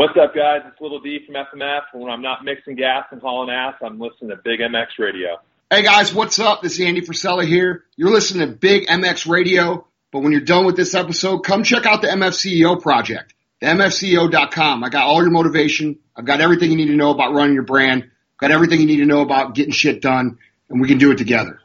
What's up, guys? It's Little D from FMF. When I'm not mixing gas and hauling ass, I'm listening to Big MX Radio. Hey guys, what's up? This is Andy Frisella here. You're listening to Big MX Radio, but when you're done with this episode, come check out the MFCEO project, the MFCEO.com. I got all your motivation. I've got everything you need to know about running your brand. Got everything you need to know about getting shit done, and we can do it together.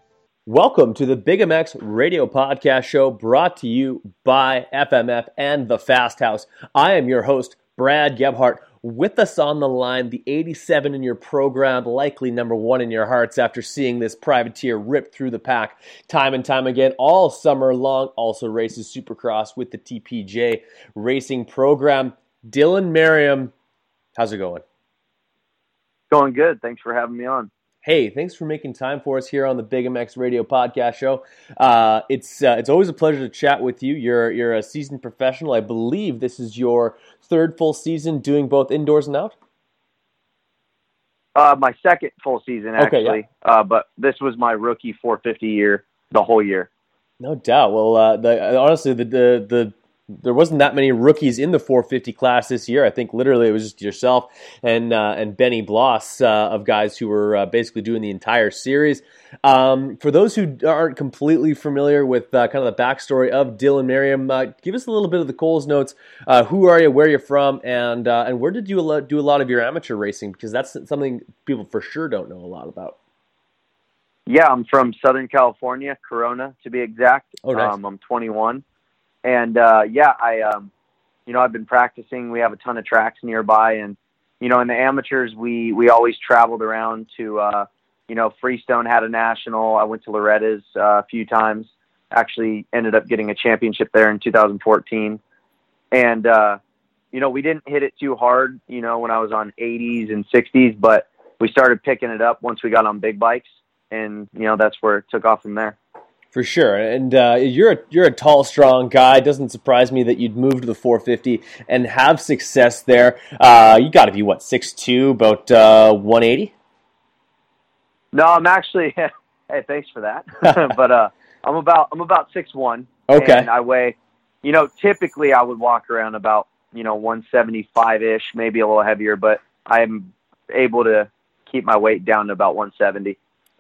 Welcome to the Big MX Radio Podcast Show brought to you by FMF and the Fast House. I am your host, Brad Gebhart. With us on the line, the 87 in your program, likely number one in your hearts after seeing this privateer rip through the pack time and time again all summer long. Also races Supercross with the TPJ racing program. Dylan Merriam, how's it going? Going good. Thanks for having me on. Hey, thanks for making time for us here on the Big MX Radio Podcast Show. Uh, it's uh, it's always a pleasure to chat with you. You're you're a seasoned professional. I believe this is your third full season doing both indoors and out. Uh, my second full season actually, okay, yeah. uh, but this was my rookie 450 year, the whole year. No doubt. Well, uh, the, honestly, the, the the there wasn't that many rookies in the 450 class this year. I think literally it was just yourself and uh, and Benny Bloss uh, of guys who were uh, basically doing the entire series. Um, for those who aren't completely familiar with uh, kind of the backstory of Dylan Merriam, uh, give us a little bit of the Coles notes. Uh, who are you? Where you're from? And and where did you do a lot of your amateur racing? Because that's something people for sure don't know a lot about. Yeah, I'm from Southern California, Corona to be exact. Oh, nice. Um, I'm 21 and uh, yeah, I um, you know I've been practicing. We have a ton of tracks nearby, and you know in the amateurs we we always traveled around to uh, you know Freestone had a national. I went to Loretta's uh, a few times. Actually, ended up getting a championship there in 2014, and uh, you know we didn't hit it too hard. You know when I was on 80s and 60s, but we started picking it up once we got on big bikes, and you know that's where it took off from there. For sure, and uh, you're a, you're a tall, strong guy. It doesn't surprise me that you'd move to the 450 and have success there. Uh, you got to be what six two, about uh, 180. No, I'm actually. hey, thanks for that. but uh, I'm about I'm about six one. Okay. And I weigh, you know, typically I would walk around about you know 175 ish, maybe a little heavier, but I'm able to keep my weight down to about 170.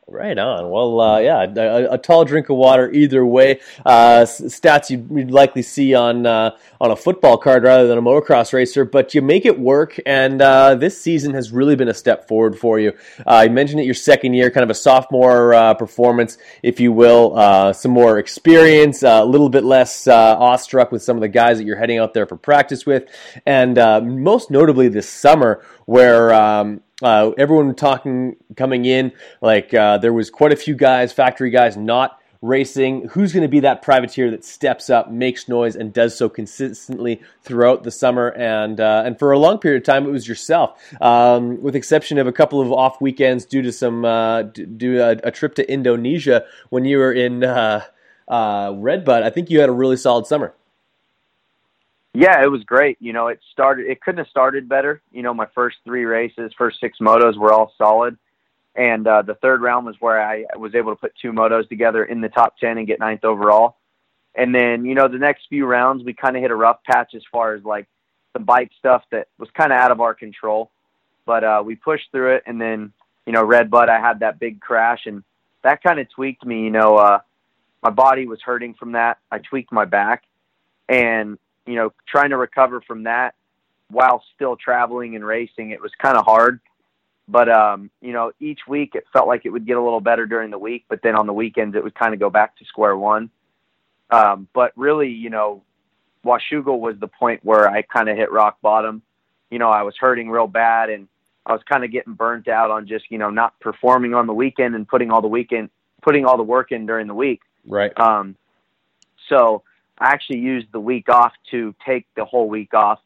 Right on. Well, uh, yeah, a, a, tall drink of water either way. Uh, stats you'd, you'd, likely see on uh, on a football card rather than a motocross racer, but you make it work. And uh, this season has really been a step forward for you. Uh, you mentioned it your second year, kind of a sophomore uh, performance, if you will. some more experience, a little bit less awestruck with some of the guys that you're heading out there for practice with, and most notably this summer where um, uh, everyone talking coming in like uh, there was quite a few guys, factory guys, not racing. Who's going to be that privateer that steps up, makes noise, and does so consistently throughout the summer and uh, and for a long period of time? It was yourself, um, with exception of a couple of off weekends due to some uh, a, a, trip to Indonesia when you were in uh, uh, Redbud. I think you had a really solid summer. Yeah, it was great. You know, it started. It couldn't have started better. You know, my first three races, first six motos were all solid, and uh, the third round was where I was able to put two motos together in the top ten and get ninth overall. And then, you know, the next few rounds we kind of hit a rough patch as far as like the bike stuff that was kind of out of our control, but uh, we pushed through it. And then, you know, Red Bud, I had that big crash, and that kind of tweaked me. You know, uh, my body was hurting from that. I tweaked my back, and you know, trying to recover from that while still traveling and racing, it was kind of hard. But um, you know, each week it felt like it would get a little better during the week, but then on the weekends it would kind of go back to square one. Um, but really, you know, Washougal was the point where I kind of hit rock bottom. You know, I was hurting real bad and I was kind of getting burnt out on just, you know, not performing on the weekend and putting all the weekend, putting all the work in during the week. Right. Um, so I actually used the week off to take the whole week off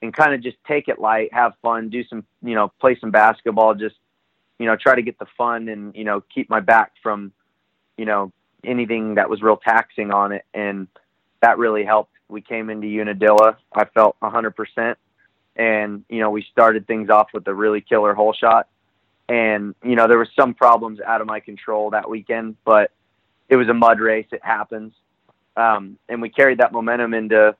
and kind of just take it light, have fun, do some, you know, play some basketball, just, you know, try to get the fun and, you know, keep my back from, you know, anything that was real taxing on it. And that really helped. We came into Unadilla. I felt 100%. And, you know, we started things off with a really killer hole shot. And, you know, there were some problems out of my control that weekend, but it was a mud race. It happens um, and we carried that momentum into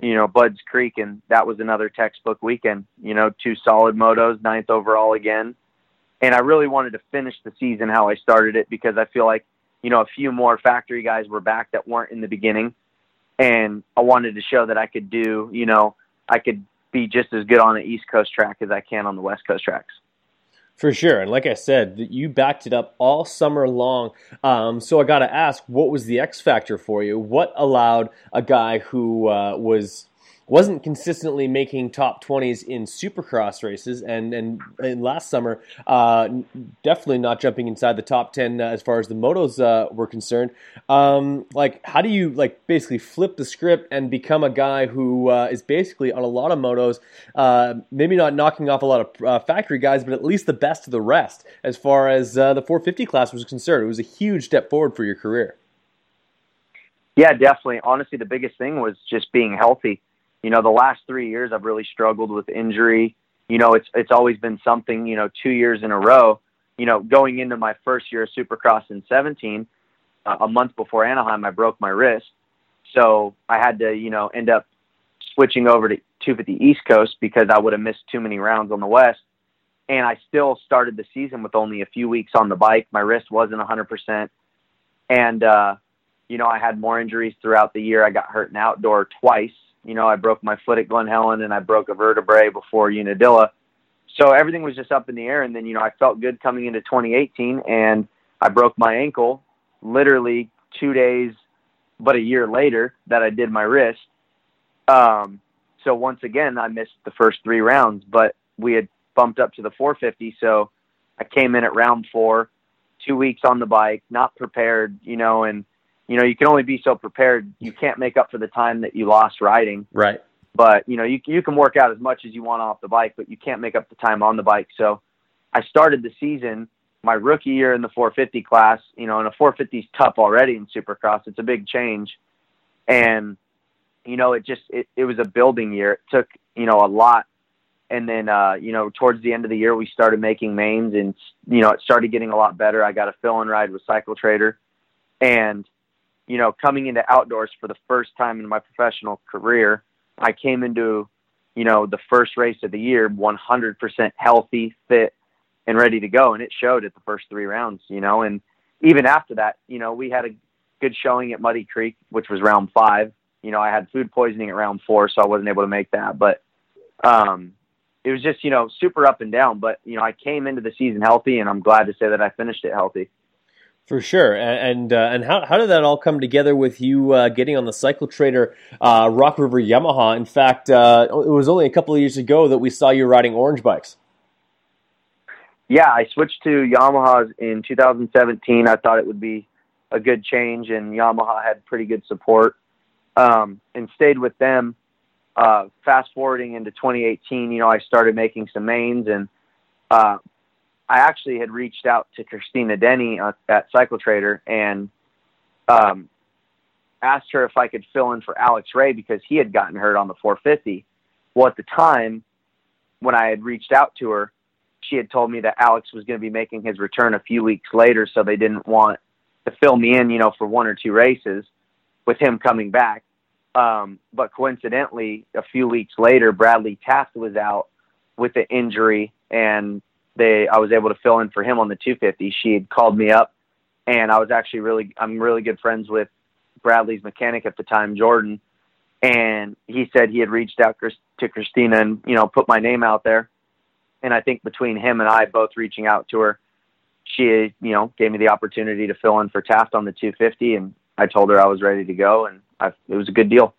you know, Budds Creek, and that was another textbook weekend. You know, two solid motos, ninth overall again, and I really wanted to finish the season how I started it because I feel like you know a few more factory guys were back that weren't in the beginning, and I wanted to show that I could do, you know, I could be just as good on the East Coast track as I can on the West Coast tracks. For sure, and like I said, you backed it up all summer long. Um, so I got to ask, what was the X factor for you? What allowed a guy who uh, was wasn't consistently making top 20s in supercross races and and, and last summer uh, definitely not jumping inside the top 10 uh, as far as the motos uh, were concerned. Um, like how do you like basically flip the script and become a guy who uh, is basically on a lot of motos uh, maybe not knocking off a lot of uh, factory guys but at least the best of the rest as far as the 450 class was concerned? It was a huge step forward for your career. Yeah definitely. Honestly the biggest thing was just being healthy you know, the last three years I've really struggled with injury. You know, it's it's always been something. You know, two years in a row. You know, going into my first year of Supercross in 17, uh, a month before Anaheim, I broke my wrist, so I had to you know end up switching over to 250 East Coast because I would have missed too many rounds on the West. And I still started the season with only a few weeks on the bike. My wrist wasn't 100%. And, uh, you know, I had more injuries throughout the year. I got hurt in outdoor twice you know, I broke my foot at Glen Helen and I broke a vertebrae before Unadilla. So everything was just up in the air. And then, you know, I felt good coming into 2018 and I broke my ankle literally two days, but a year later that I did my wrist. Um, so once again, I missed the first three rounds, but we had bumped up to the 450. So I came in at round four, two weeks on the bike, not prepared, you know, and you know, you can only be so prepared. You can't make up for the time that you lost riding. Right. But, you know, you, you can work out as much as you want off the bike, but you can't make up the time on the bike. So I started the season, my rookie year in the 450 class, you know, and a 450 is tough already in supercross. It's a big change. And, you know, it just, it, it was a building year. It took, you know, a lot. And then, uh, you know, towards the end of the year, we started making mains and, you know, it started getting a lot better. I got a fill and ride with Cycle Trader and, you know, coming into outdoors for the first time in my professional career, I came into, you know, the first race of the year 100% healthy, fit, and ready to go. And it showed at the first three rounds, you know, and even after that, you know, we had a good showing at Muddy Creek, which was round five. You know, I had food poisoning at round four, so I wasn't able to make that. But um, it was just, you know, super up and down. But, you know, I came into the season healthy, and I'm glad to say that I finished it healthy. For sure, and and, uh, and how how did that all come together with you uh, getting on the Cycle Trader uh, Rock River Yamaha? In fact, uh, it was only a couple of years ago that we saw you riding orange bikes. Yeah, I switched to Yamahas in 2017. I thought it would be a good change, and Yamaha had pretty good support, um, and stayed with them. Uh, fast forwarding into 2018, you know, I started making some mains and uh, I actually had reached out to Christina Denny at Cycle Trader and um, asked her if I could fill in for Alex Ray because he had gotten hurt on the 450. Well, at the time when I had reached out to her, she had told me that Alex was going to be making his return a few weeks later, so they didn't want to fill me in, you know, for one or two races with him coming back. Um, but coincidentally, a few weeks later, Bradley Taft was out with an injury, and they I was able to fill in for him on the 250. She had called me up, and I was actually really I'm really good friends with Bradley's mechanic at the time, Jordan, and he said he had reached out to Christina and you know put my name out there, and I think between him and I both reaching out to her, she you know gave me the opportunity to fill in for Taft on the 250, and I told her I was ready to go, and I, it was a good deal.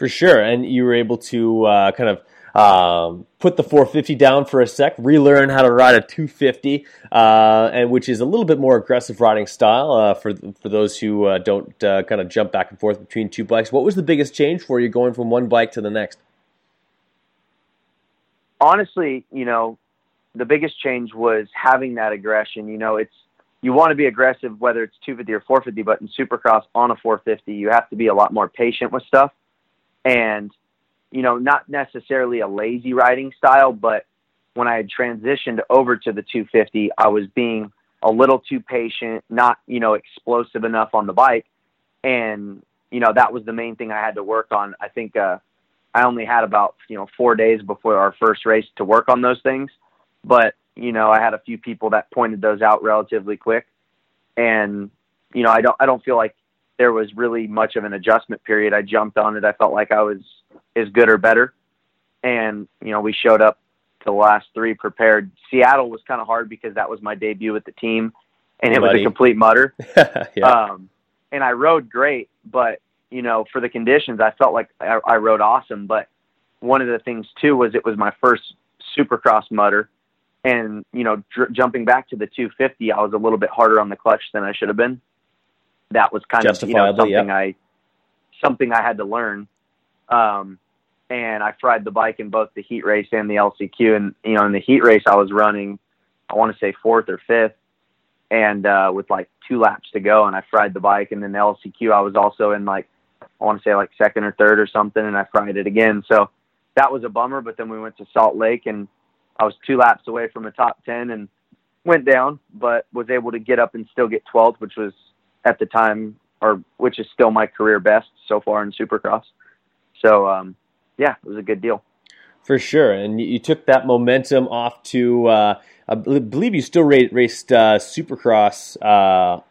For sure, and you were able to uh, kind of um, put the 450 down for a sec, relearn how to ride a 250, uh, and which is a little bit more aggressive riding style uh, for for those who uh, don't uh, kind of jump back and forth between two bikes. What was the biggest change for you going from one bike to the next? Honestly, you know, the biggest change was having that aggression. You know, it's you want to be aggressive whether it's 250 or 450, but in Supercross on a 450, you have to be a lot more patient with stuff and you know, not necessarily a lazy riding style, but when I had transitioned over to the 250, I was being a little too patient, not, you know, explosive enough on the bike. And you know, that was the main thing I had to work on. I think uh, I only had about you know four days before our first race to work on those things, but you know, I had a few people that pointed those out relatively quick, and you know, I don't I don't feel like there was really much of an adjustment period. I jumped on it. I felt like I was as good or better, and you know, we showed up to the last three prepared. Seattle was kind of hard because that was my debut with the team, and it was a complete mudder. yeah. um, and I rode great, but you know, for the conditions, I felt like I, I rode awesome. But one of the things too was it was my first Supercross mudder, and you know, dr- jumping back to the 250, I was a little bit harder on the clutch than I should have been. That was kind of you know something. I something I had to learn. Um, and I fried the bike in both the heat race and the LCQ. And you know, in the heat race, I was running, I want to say fourth or fifth, and uh, with like two laps to go, and I fried the bike. And then the LCQ, I was also in like I want to say like second or third or something, and I fried it again. So that was a bummer. But then we went to Salt Lake, and I was two laps away from a top ten, and went down, but was able to get up and still get 12th, which was at the time, or which is still my career best so far in Supercross. So um, yeah, it was a good deal. For sure, and you took that momentum off to. Uh, I believe you still raced uh, Supercross, uh,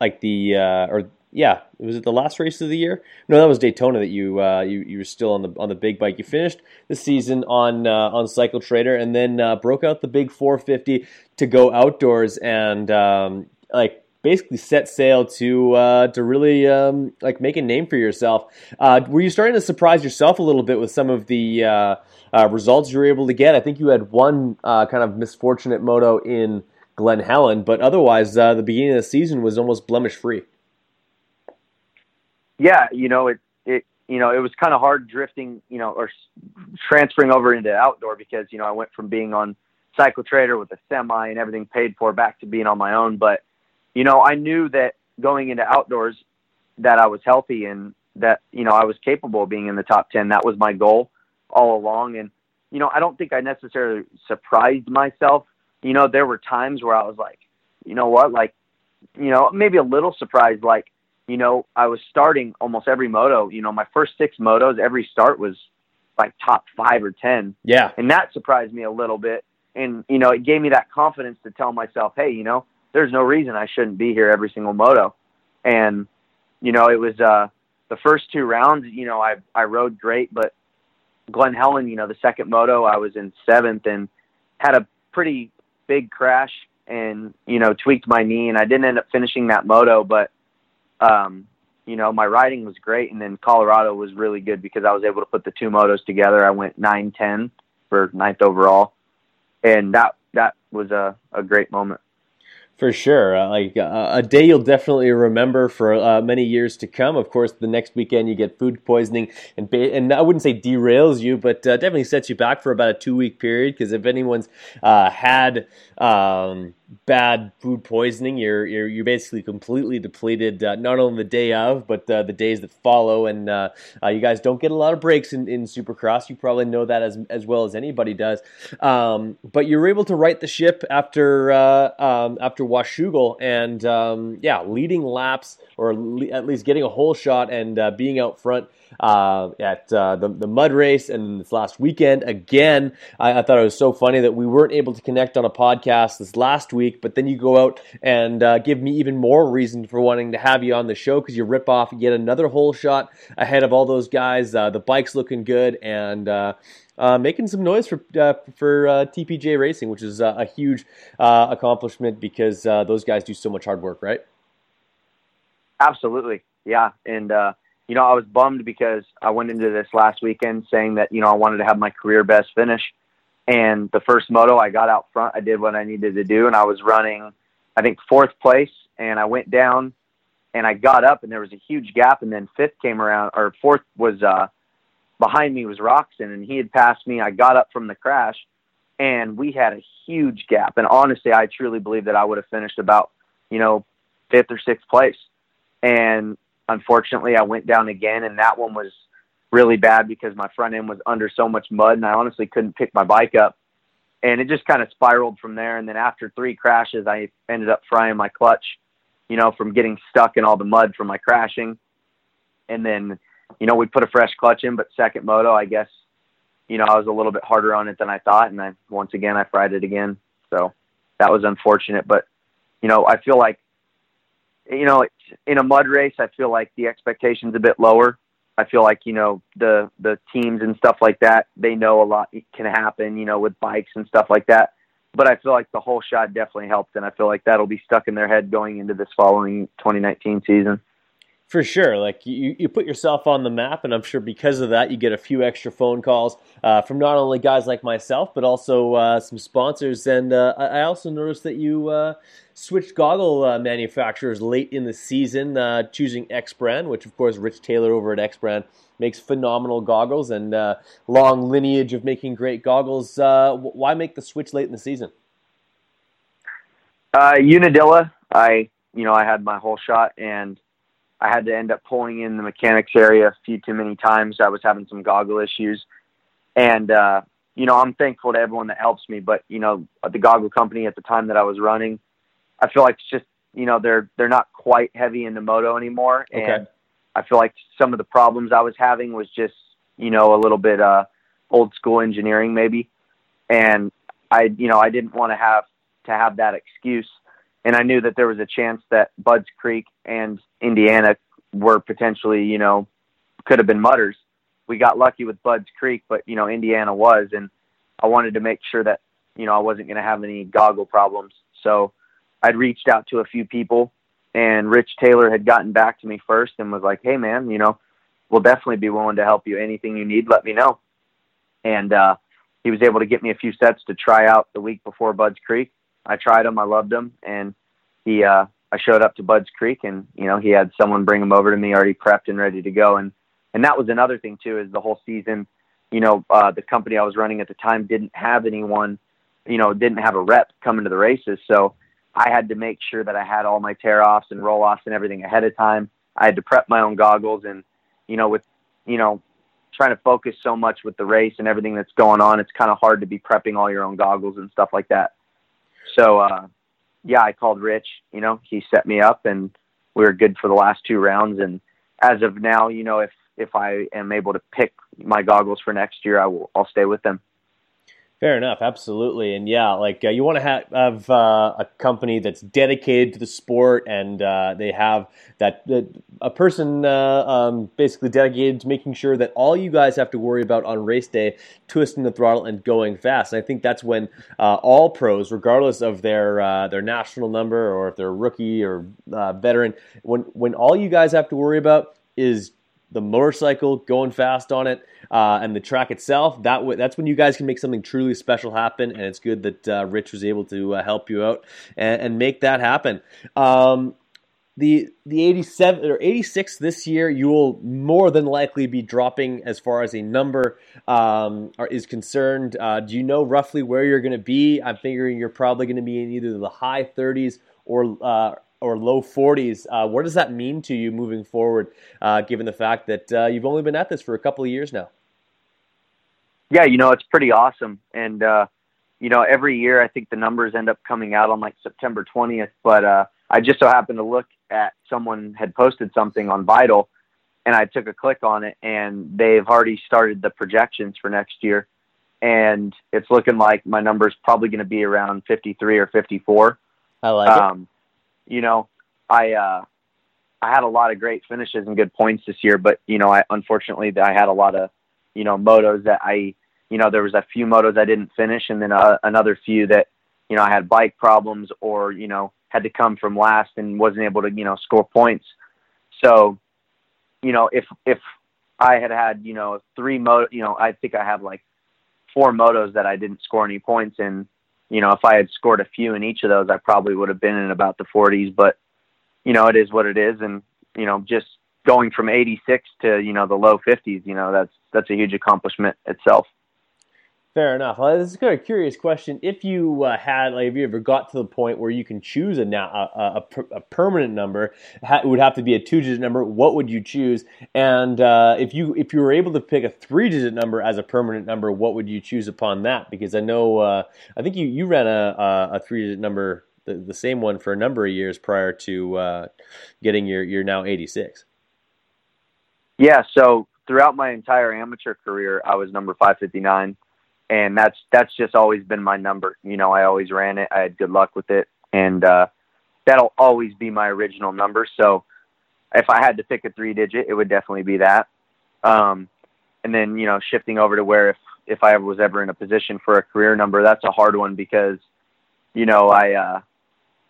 like the uh, or yeah, was it the last race of the year? No, that was Daytona that you uh, you you were still on the on the big bike. You finished the season on uh, on Cycle Trader, and then uh, broke out the big 450 to go outdoors and um, like basically set sail to uh, to really um, like make a name for yourself. Uh, were you starting to surprise yourself a little bit with some of the uh, uh results you were able to get? I think you had one uh, kind of misfortunate moto in Glen Helen, but otherwise, the beginning of the season was almost blemish free. Yeah, you know it. It you know it was kind of hard drifting, you know, or transferring over into outdoor because you know I went from being on Cycle Trader with a semi and everything paid for back to being on my own, but you know, I knew that going into outdoors that I was healthy and that, you know, I was capable of being in the top 10. That was my goal all along. And, you know, I don't think I necessarily surprised myself. You know, there were times where I was like, you know what, like, you know, maybe a little surprised, like, you know, I was starting almost every moto. You know, my first six motos, every start was like top five or 10. Yeah. And that surprised me a little bit. And, you know, it gave me that confidence to tell myself, hey, you know, there's no reason I shouldn't be here every single moto. And, you know, it was, uh, the first two rounds, you know, I, I rode great, but Glen Helen, you know, the second moto, I was in seventh and had a pretty big crash and, you know, tweaked my knee and I didn't end up finishing that moto, but, um, you know, my riding was great. And then Colorado was really good because I was able to put the two motos together. I went nine, 10 for ninth overall. And that, that was a, a great moment. For sure, uh, like uh, a day you'll definitely remember for uh, many years to come. Of course, the next weekend you get food poisoning, and ba- and I wouldn't say derails you, but uh, definitely sets you back for about a two week period. Because if anyone's uh, had um, bad food poisoning, you're you're, you're basically completely depleted, uh, not only the day of, but uh, the days that follow. And uh, uh, you guys don't get a lot of breaks in, in Supercross. You probably know that as as well as anybody does. Um, but you're able to right the ship after uh, um, after Washougal, and um, yeah, leading laps or le- at least getting a hole shot and uh, being out front uh, at uh, the, the mud race and this last weekend. Again, I, I, thought it was so funny that we weren't able to connect on a podcast this last week, but then you go out and uh, give me even more reason for wanting to have you on the show because you rip off yet another hole shot ahead of all those guys. Uh, the bike's looking good and. Uh, uh, making some noise for uh, for uh, TPJ Racing, which is a huge uh, accomplishment because uh, those guys do so much hard work, right? Absolutely, yeah. And you know, I was bummed because I went into this last weekend saying that, you know, I wanted to have my career best finish. And the first moto, I got out front. I did what I needed to do. And I was running, I think, fourth place. And I went down and I got up and there was a huge gap. And then fifth came around, or fourth was uh, behind me was Roczen. And he had passed me. I got up from the crash and we had a huge gap. And honestly, I truly believe that I would have finished about, you know, fifth or sixth place. And unfortunately, I went down again, and that one was really bad because my front end was under so much mud, and I honestly couldn't pick my bike up. And it just kind of spiraled from there. And then after three crashes, I ended up frying my clutch, you know, from getting stuck in all the mud from my crashing. and then you know we put a fresh clutch in. But second moto, I guess you know I was a little bit harder on it than I thought, and I once again I fried it again. So that was unfortunate, but you know I feel like you know in a mud race I feel like the expectations a bit lower. I feel like you know the the teams and stuff like that they know a lot can happen you know with bikes and stuff like that but I feel like the hole shot definitely helped, and I feel like that'll be stuck in their head going into this following 2019 season. For sure, like you, you put yourself on the map, and I'm sure because of that, you get a few extra phone calls uh, from not only guys like myself, but also uh, some sponsors. And uh, I also noticed that you uh, switched goggle uh, manufacturers late in the season, uh, choosing EKS Brand, which of course Rich Taylor over at EKS Brand makes phenomenal goggles and long lineage of making great goggles. why make the switch late in the season? Unadilla, I you know I had my hole shot and I had to end up pulling in the mechanics area a few too many times. I was having some goggle issues, and uh, you know I'm thankful to everyone that helps me. But you know the goggle company at the time that I was running, I feel like it's just you know they're they're not quite heavy into moto anymore, okay. and I feel like some of the problems I was having was just you know a little bit uh, old school engineering maybe, and I you know I didn't want to have to have that excuse and I knew that there was a chance that Budds Creek and Indiana were potentially, you know, could have been mudders. We got lucky with Budds Creek, but you know, Indiana was, and I wanted to make sure that you know I wasn't going to have any goggle problems. So I'd reached out to a few people, and Rich Taylor had gotten back to me first and was like, "Hey, man, you know, we'll definitely be willing to help you. Anything you need, let me know." And uh, he was able to get me a few sets to try out the week before Budds Creek, I tried him. I loved him, and he. Uh, I showed up to Budds Creek, and you know he had someone bring him over to me already prepped and ready to go, and and that was another thing too is the whole season. You know, uh, the company I was running at the time didn't have anyone, you know, didn't have a rep coming to the races, so I had to make sure that I had all my tear offs and roll offs and everything ahead of time. I had to prep my own goggles, and you know, with you know, trying to focus so much with the race and everything that's going on, it's kind of hard to be prepping all your own goggles and stuff like that. So, uh, yeah, I called Rich, you know, he set me up and we were good for the last two rounds. And as of now, you know, if, if I am able to pick my goggles for next year, I will, I'll stay with them. Fair enough, absolutely, and yeah, like uh, you want to ha- have uh, a company that's dedicated to the sport, and uh, they have that, a person uh, um, basically dedicated to making sure that all you guys have to worry about on race day, twisting the throttle and going fast. And I think that's when uh, all pros, regardless of their uh, their national number or if they're rookie or veteran, when when all you guys have to worry about is the motorcycle going fast on it uh, and the track itself that w- that's when you guys can make something truly special happen and it's good that uh, rich was able to uh, help you out and, and make that happen. Um, the the 87 or 86 this year you will more than likely be dropping as far as a number um, is concerned. Uh, do you know roughly where you're going to be? I'm figuring you're probably going to be in either the high 30s or uh, or low 40s. Uh, what does that mean to you moving forward, uh, given the fact that uh, you've only been at this for a couple of years now? Yeah, you know, it's pretty awesome. And, uh, you know, every year I think the numbers end up coming out on like September 20th. But uh, I just so happened to look at someone had posted something on Vital and I took a click on it and they've already started the projections for next year. And it's looking like my number is probably going to be around 53 or 54. I like um, it you know, I uh, I had a lot of great finishes and good points this year, but you know, I unfortunately I had a lot of you know motos that I you know there was a few motos I didn't finish, and then uh, another few that you know I had bike problems or you know had to come from last and wasn't able to you know score points. So, you know, if if I had had you know three moto, you know, I think I have like four motos that I didn't score any points in you know, if I had scored a few in each of those, I probably would have been in about the 40s. But you know, it is what it is, and you know, just going from 86 to you know the low 50s, you know, that's that's a huge accomplishment itself. Fair enough. Well, this is kind of a curious question. If you uh, had, like, if you ever got to the point where you can choose a now a, a, a, permanent number, it would have to be a two-digit number. What would you choose? And uh, if you if you were able to pick a three-digit number as a permanent number, what would you choose upon that? Because I know, uh, I think you you ran a a, three-digit number, the, the same one for a number of years prior to uh, getting your your now eighty-six. Yeah, so throughout my entire amateur career, I was number 559, and that's that's just always been my number. You know, I always ran it. I had good luck with it, and uh, that'll always be my original number. So, if I had to pick a three digit, it would definitely be that. Um, and then you know, shifting over to where if if I ever was ever in a position for a career number, that's a hard one because, you know, I uh,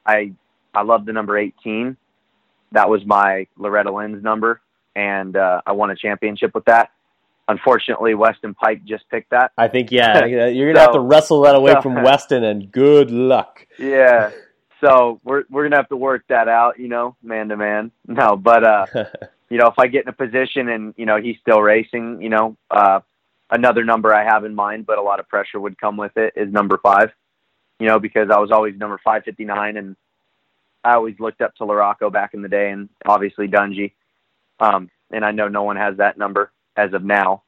I I love the number 18. That was my Loretta Lynn's number and uh, I won a championship with that. Unfortunately, Weston Peick just picked that. I think yeah, you're gonna so, have to wrestle that away so, from Weston, and good luck. Yeah, so we're we're gonna have to work that out, you know, man to man. No, but uh, you know, if I get in a position and you know he's still racing, you know, uh, another number I have in mind, but a lot of pressure would come with it is number five. You know, because I was always number five fifty nine, and I always looked up to LaRocco back in the day, and obviously Dungey. Um, and I know no one has that number as of now.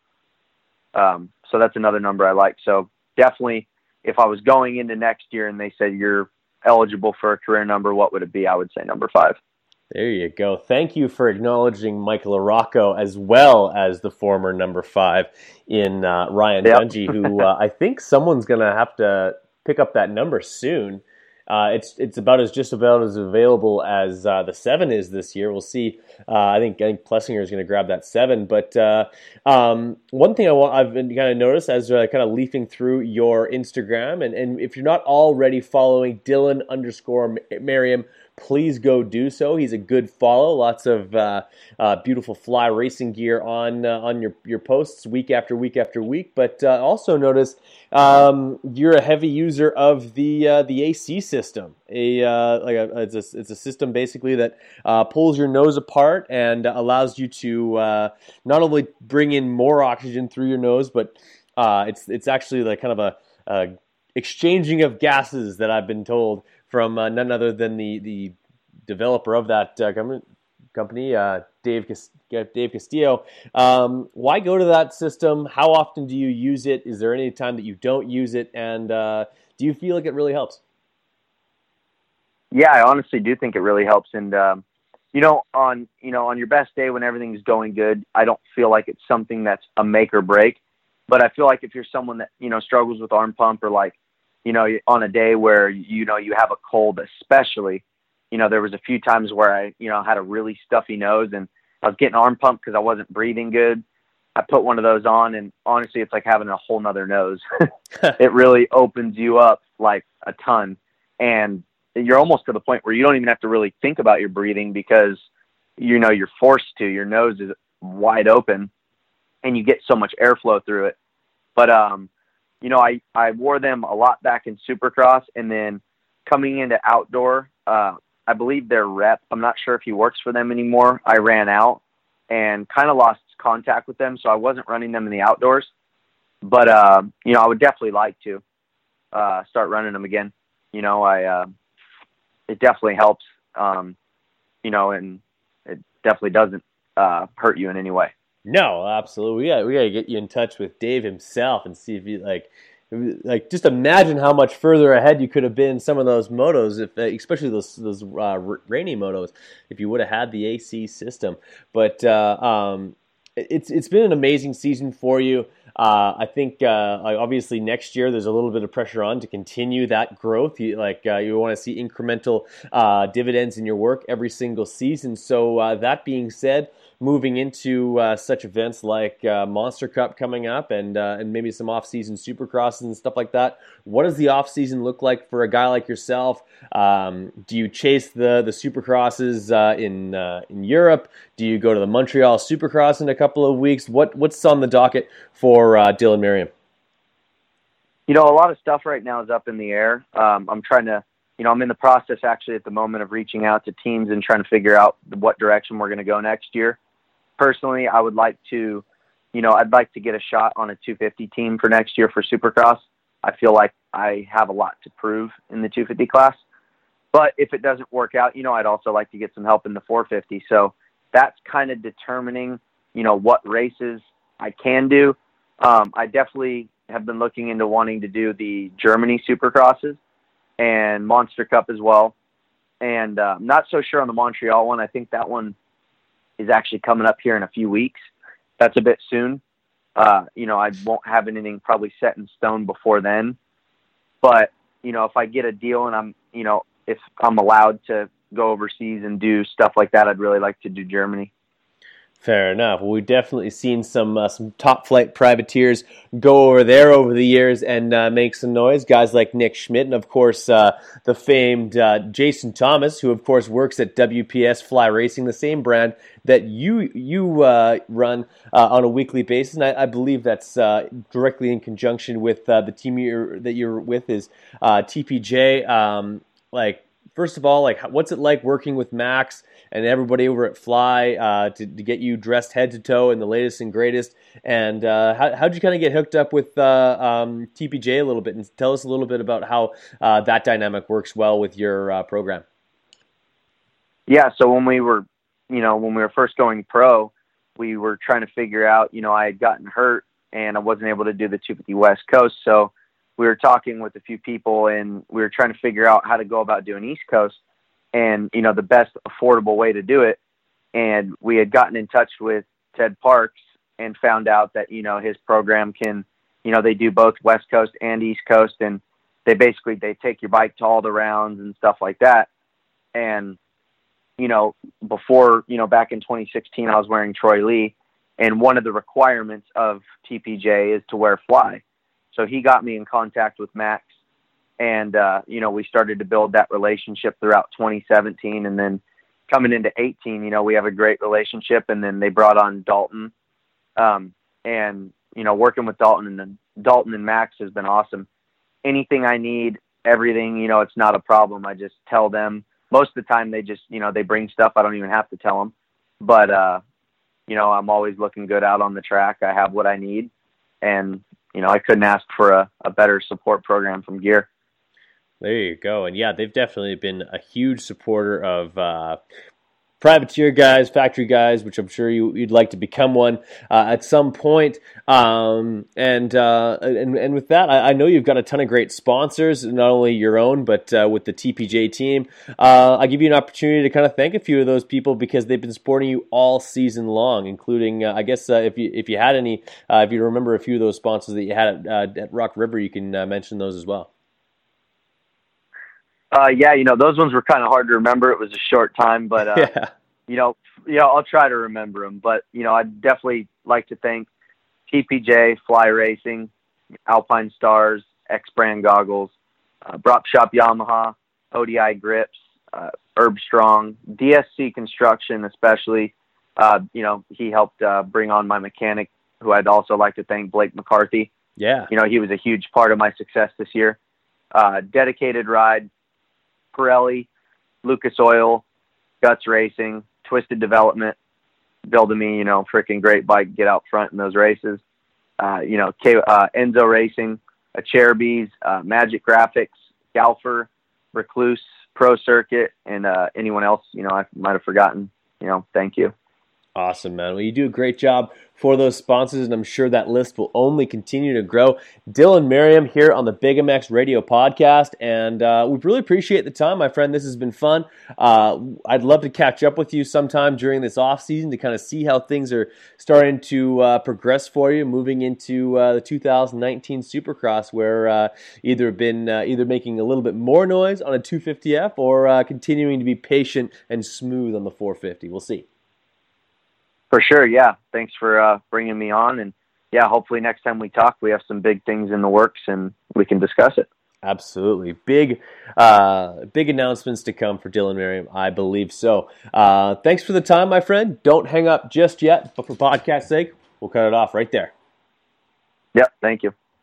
Um, so that's another number I like. So definitely, if I was going into next year and they said you're eligible for a career number, what would it be? I would say number five. There you go. Thank you for acknowledging Michael LaRocco as well as the former number five in uh, Ryan yep. Dungey, who uh, I think someone's going to have to pick up that number soon. Uh, it's it's about as just about as available as uh, the seven is this year. We'll see. Uh, I think I think Plessinger is going to grab that seven. But uh, um, one thing I want I've been kind of noticed as uh, kind of leafing through your Instagram, and, and if you're not already following Dylan underscore Merriam please go do so. He's a good follow. Lots of uh, uh, beautiful fly racing gear on uh, on your your posts week after week after week. But uh, also notice um, you're a heavy user of the uh, the AC system. A uh, like a it's a it's a system basically that pulls your nose apart and allows you to not only bring in more oxygen through your nose, but it's it's actually like kind of a, a exchanging of gases that I've been told from uh, none other than the the developer of that uh, company, uh, Dave Dave Castillo. Um, why go to that system? How often do you use it? Is there any time that you don't use it? And do you feel like it really helps? Yeah, I honestly do think it really helps. And um, you know, on you know on your best day when everything's going good, I don't feel like it's something that's a make or break. But I feel like if you're someone that you know struggles with arm pump or like you know, on a day where, you know, you have a cold, especially, you know, there was a few times where I, you know, had a really stuffy nose and I was getting arm pumped because I wasn't breathing good. I put one of those on and honestly, it's like having a whole nother nose. it really opens you up like a ton. And you're almost to the point where you don't even have to really think about your breathing because, you know, you're forced to, your nose is wide open and you get so much airflow through it. But, um, you know, I, I wore them a lot back in Supercross, and then coming into outdoor, uh, I believe their rep. I'm not sure if he works for them anymore. I ran out and kind of lost contact with them, so I wasn't running them in the outdoors. But uh, you know, I would definitely like to uh, start running them again. You know, I uh, it definitely helps. Um, you know, and it definitely doesn't uh, hurt you in any way. No, absolutely. We got we got to get you in touch with Dave himself and see if you like like just imagine how much further ahead you could have been some of those motos if especially those those uh, rainy motos if you would have had the AC system but uh, um, it's it's been an amazing season for you uh, I think uh, obviously next year there's a little bit of pressure on to continue that growth. You, like uh, you want to see incremental uh, dividends in your work every single season. So uh, that being said, moving into uh, such events like Monster Cup coming up and and maybe some off-season Supercrosses and stuff like that. What does the off-season look like for a guy like yourself? Um, do you chase the the Supercrosses in in Europe? Do you go to the Montreal Supercross in a couple of weeks? What what's on the docket for uh, Dylan Merriam? You know, a lot of stuff right now is up in the air. Um, I'm trying to you know, I'm in the process actually at the moment of reaching out to teams and trying to figure out what direction we're going to go next year personally, I would like to, you know, I'd like to get a shot on a 250 team for next year for Supercross. I feel like I have a lot to prove in the 250 class. But if it doesn't work out, you know, I'd also like to get some help in the 450. So that's kind of determining, you know, what races I can do. Um, I definitely have been looking into wanting to do the Germany Supercrosses and Monster Cup as well. And uh, I'm not so sure on the Montreal one. I think that one is actually coming up here in a few weeks. That's a bit soon. Uh, you know, I won't have anything probably set in stone before then. But, you know, if I get a deal and I'm, you know, if I'm allowed to go overseas and do stuff like that, I'd really like to do Germany. Fair enough. Well, we've definitely seen some uh, some top flight privateers go over there over the years and uh, make some noise. Guys like Nick Schmidt and of course uh, the famed uh, Jason Thomas, who of course works at WPS Fly Racing, the same brand that you you uh, run uh, on a weekly basis. And I, I believe that's directly in conjunction with the team you're, that you're with is TPJ. Um, like first of all, like what's it like working with Max? and everybody over at Fly uh, to, to, get you dressed head to toe in the latest and greatest. And uh, how how'd you kind of get hooked up with uh, um, TPJ a little bit? And tell us a little bit about how uh, that dynamic works well with your uh, program. Yeah, so when we were, you know, when we were first going pro, we were trying to figure out, you know, I had gotten hurt and I wasn't able to do the 250 West Coast, so we were talking with a few people and we were trying to figure out how to go about doing East Coast and you know the best affordable way to do it. And we had gotten in touch with Ted Parks and found out that you know his program can, you know, they do both West Coast and East Coast, and they basically they take your bike to all the rounds and stuff like that. And you know, before you know, back in 2016, I was wearing Troy Lee, and one of the requirements of TPJ is to wear fly. So he got me in contact with Max and uh, you know we started to build that relationship throughout 2017 and then coming into 18 you know we have a great relationship and then they brought on dalton. Um, and you know working with dalton and dalton and max has been awesome. Anything i need everything you know it's not a problem. I just tell them. Most of the time they just you know they bring stuff. I don't even have to tell them but uh you know i'm always looking good out on the track. I have what i need and you know i couldn't ask for a, a better support program from gear there you go. And yeah, they've definitely been a huge supporter of uh, privateer guys, factory guys, which I'm sure you, would like to become one uh, at some point. Um, and, uh, and and with that, I, I, know you've got a ton of great sponsors, not only your own, but uh, with the TPJ team. Uh, I give you an opportunity to kind of thank a few of those people because they've been supporting you all season long, including, uh, I guess, uh, if you if you had any, if you remember a few of those sponsors that you had at, at Rock River, you can mention those as well. Uh, yeah, you know, those ones were kind of hard to remember. It was a short time, but, uh, yeah. you know, yeah, I'll try to remember them. But, you know, I'd definitely like to thank TPJ, Fly Racing, Alpine Stars, EKS Brand Goggles, uh, Brop Shop Yamaha, ODI Grips, uh, Herb Strong, DSC Construction, especially. Uh, you know, he helped uh, bring on my mechanic, who I'd also like to thank, Blake McCarthy. Yeah. You know, he was a huge part of my success this year. Uh, dedicated Ride, Pirelli, Lucas Oil, Guts Racing, Twisted Development, building me, you know, freaking great bike, get out front in those races. Uh, you know, K, uh, Enzo Racing, Acerbis, uh, Magic Graphics, Galfer, Rekluse, Pro Circuit, and uh, anyone else, you know, I might have forgotten. You know, thank you. Awesome, man. Well, you do a great job for those sponsors, and I'm sure that list will only continue to grow. Dylan Merriam here on the Big MX Radio Podcast, and uh, we really appreciate the time, my friend. This has been fun. Uh, I'd love to catch up with you sometime during this off season to kind of see how things are starting to uh, progress for you, moving into uh, the 2019 Supercross, where uh, either been uh, either making a little bit more noise on a 250F or continuing to be patient and smooth on the 450. We'll see. For sure, yeah. Thanks for uh, bringing me on, and yeah, hopefully next time we talk, we have some big things in the works and we can discuss it. Absolutely, big, uh, big announcements to come for Dylan Merriam. I believe so. Uh, thanks for the time, my friend. Don't hang up just yet, but for podcast sake, we'll cut it off right there. Yep. Thank you.